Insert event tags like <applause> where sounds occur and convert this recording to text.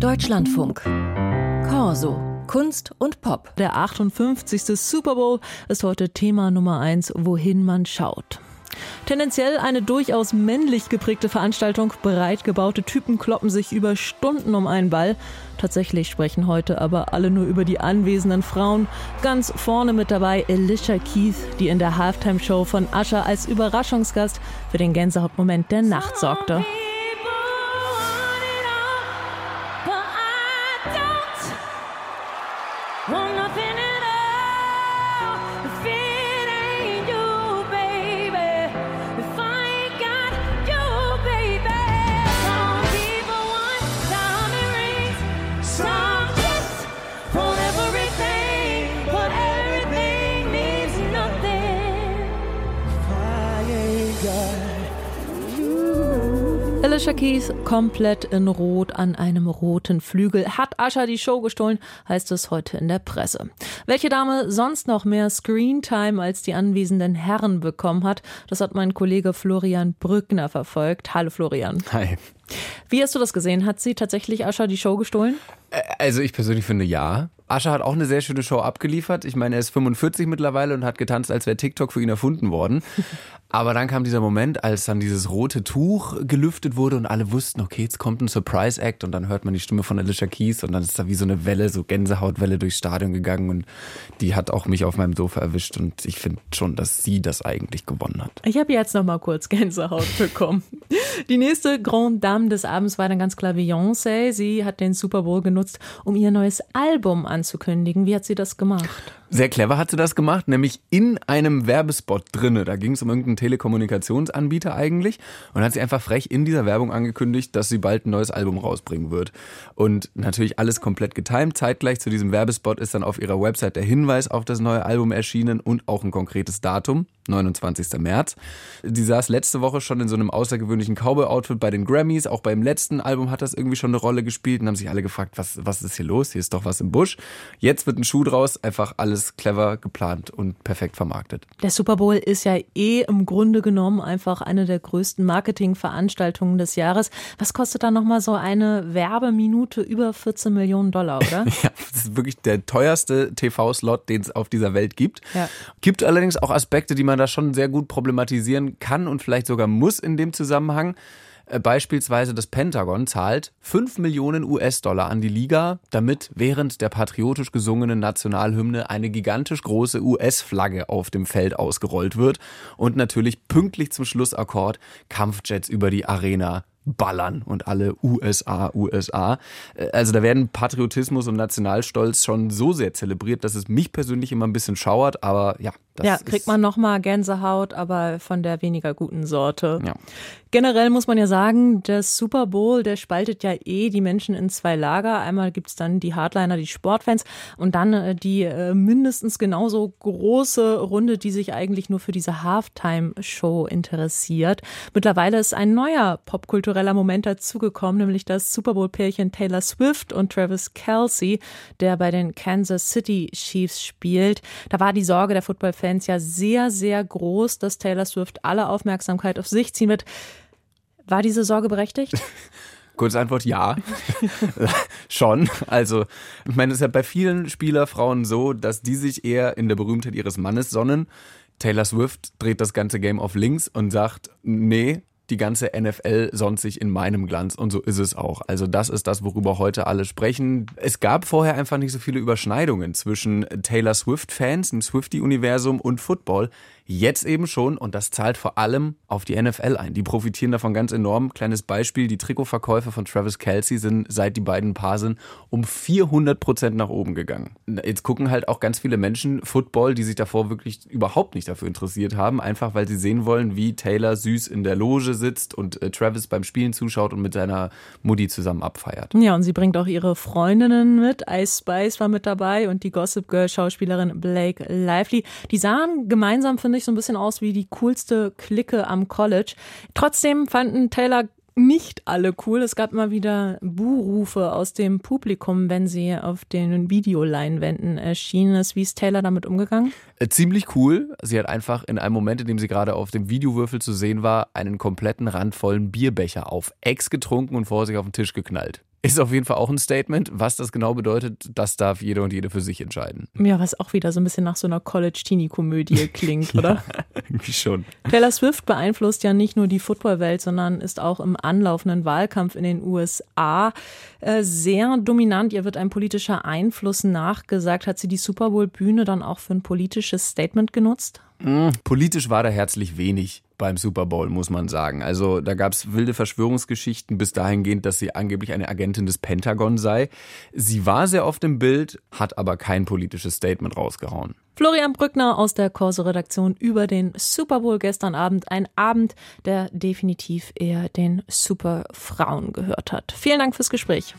Deutschlandfunk. Corso. Kunst und Pop. Der 58. Super Bowl ist heute Thema Nummer 1, wohin man schaut. Tendenziell eine durchaus männlich geprägte Veranstaltung. Breit gebaute Typen kloppen sich über Stunden um einen Ball. Tatsächlich sprechen heute aber alle nur über die anwesenden Frauen. Ganz vorne mit dabei Alicia Keith, die in der Halftime-Show von Usher als Überraschungsgast für den Gänsehautmoment der Nacht sorgte. want nothing at all if it ain't you, baby. If I ain't got you, baby. Some people want diamond rings, some just want everything, but everything means nothing if I ain't got. Alicia Keys komplett in Rot an einem roten Flügel. Hat Ascha die Show gestohlen, heißt es heute in der Presse. Welche Dame sonst noch mehr Screentime als die anwesenden Herren bekommen hat, das hat mein Kollege Florian Brückner verfolgt. Hallo Florian. Hi. Wie hast du das gesehen? Hat sie tatsächlich Ascha die Show gestohlen? Also ich persönlich finde ja. Ascha hat auch eine sehr schöne Show abgeliefert. Ich meine, er ist 45 mittlerweile und hat getanzt, als wäre TikTok für ihn erfunden worden. <laughs> Aber dann kam dieser Moment, als dann dieses rote Tuch gelüftet wurde und alle wussten, okay, jetzt kommt ein Surprise Act und dann hört man die Stimme von Alicia Keys und dann ist da wie so eine Welle, so Gänsehautwelle durchs Stadion gegangen und die hat auch mich auf meinem Sofa erwischt und ich finde schon, dass sie das eigentlich gewonnen hat. Ich habe jetzt noch mal kurz Gänsehaut bekommen. Die nächste Grande Dame des Abends war dann ganz klar Beyoncé. Sie hat den Super Bowl genutzt, um ihr neues Album anzukündigen. Wie hat sie das gemacht? Sehr clever hat sie das gemacht, nämlich in einem Werbespot drinne. Da ging es um irgendeinen Telekommunikationsanbieter eigentlich und hat sie einfach frech in dieser Werbung angekündigt, dass sie bald ein neues Album rausbringen wird. Und natürlich alles komplett getimt. Zeitgleich zu diesem Werbespot ist dann auf ihrer Website der Hinweis auf das neue Album erschienen und auch ein konkretes Datum, 29. März. Sie saß letzte Woche schon in so einem außergewöhnlichen Cowboy-Outfit bei den Grammys. Auch beim letzten Album hat das irgendwie schon eine Rolle gespielt und haben sich alle gefragt, was, was ist hier los? Hier ist doch was im Busch. Jetzt wird ein Schuh draus, einfach alles alles clever geplant und perfekt vermarktet. Der Super Bowl ist ja eh im Grunde genommen einfach eine der größten Marketingveranstaltungen des Jahres. Was kostet da nochmal so eine Werbeminute über 14 Millionen Dollar, oder? <laughs> ja, das ist wirklich der teuerste TV-Slot, den es auf dieser Welt gibt. Ja. Gibt allerdings auch Aspekte, die man da schon sehr gut problematisieren kann und vielleicht sogar muss in dem Zusammenhang. Äh, beispielsweise das Pentagon zahlt 5 Millionen US-Dollar an die Liga, damit während der patriotisch gesungenen Nationalhymne eine gigantisch große US-Flagge auf dem Feld ausgerollt wird und natürlich pünktlich zum Schlussakkord Kampfjets über die Arena ballern und alle USA, USA. Äh, also da werden Patriotismus und Nationalstolz schon so sehr zelebriert, dass es mich persönlich immer ein bisschen schauert, aber ja, das ja, kriegt man nochmal Gänsehaut, aber von der weniger guten Sorte. Ja. Generell muss man ja sagen, der Super Bowl, der spaltet ja eh die Menschen in zwei Lager. Einmal gibt's dann die Hardliner, die Sportfans und dann äh, die äh, mindestens genauso große Runde, die sich eigentlich nur für diese Halftime-Show interessiert. Mittlerweile ist ein neuer popkultureller Moment dazugekommen, nämlich das Super Bowl-Pärchen Taylor Swift und Travis Kelsey, der bei den Kansas City Chiefs spielt. Da war die Sorge der Football-Fans Fans ja sehr, sehr groß, dass Taylor Swift alle Aufmerksamkeit auf sich ziehen wird. War diese Sorge berechtigt? <laughs> Kurze Antwort, ja. <laughs> Schon. Also, ich meine, es ist ja bei vielen Spielerfrauen so, dass die sich eher in der Berühmtheit ihres Mannes sonnen. Taylor Swift dreht das ganze Game auf links und sagt, nee, die ganze NFL sonnt sich in meinem Glanz und so ist es auch. Also das ist das, worüber heute alle sprechen. Es gab vorher einfach nicht so viele Überschneidungen zwischen Taylor Swift-Fans, dem Swifty-Universum und Football. Jetzt eben schon und das zahlt vor allem auf die NFL ein. Die profitieren davon ganz enorm. Kleines Beispiel, die Trikotverkäufe von Travis Kelsey sind seit die beiden Paar sind um 400 Prozent nach oben gegangen. Jetzt gucken halt auch ganz viele Menschen Football, die sich davor wirklich überhaupt nicht dafür interessiert haben, einfach weil sie sehen wollen, wie Taylor süß in der Loge sitzt und äh, Travis beim Spielen zuschaut und mit seiner Mutti zusammen abfeiert. Ja, und sie bringt auch ihre Freundinnen mit. Ice Spice war mit dabei und die Gossip Girl Schauspielerin Blake Lively. Die sahen gemeinsam, finde ich, so ein bisschen aus wie die coolste Clique am College. Trotzdem fanden Taylor nicht alle cool. Es gab immer wieder Buhrufe aus dem Publikum, wenn sie auf den Videoleinwänden erschienen ist. Wie ist Taylor damit umgegangen? Äh, ziemlich cool. Sie hat einfach in einem Moment, in dem sie gerade auf dem Videowürfel zu sehen war, einen kompletten randvollen Bierbecher auf Ex getrunken und vor sich auf den Tisch geknallt. Ist auf jeden Fall auch ein Statement. Was das genau bedeutet, das darf jeder und jede für sich entscheiden. Ja, was auch wieder so ein bisschen nach so einer College-Teenie-Komödie <laughs> klingt, oder? ja, irgendwie schon. Taylor Swift beeinflusst ja nicht nur die Footballwelt, sondern ist auch im anlaufenden Wahlkampf in den USA äh, sehr dominant. Ihr wird ein politischer Einfluss nachgesagt. Hat sie die Super Bowl-Bühne dann auch für ein politisches Statement genutzt? Mm, politisch war da herzlich wenig beim Super Bowl, muss man sagen. Also da gab es wilde Verschwörungsgeschichten bis dahingehend, dass sie angeblich eine Agentin des Pentagon sei. Sie war sehr oft im Bild, hat aber kein politisches Statement rausgehauen. Florian Brückner aus der Corso-Redaktion über den Super Bowl gestern Abend. Ein Abend, der definitiv eher den Super Frauen gehört hat. Vielen Dank fürs Gespräch.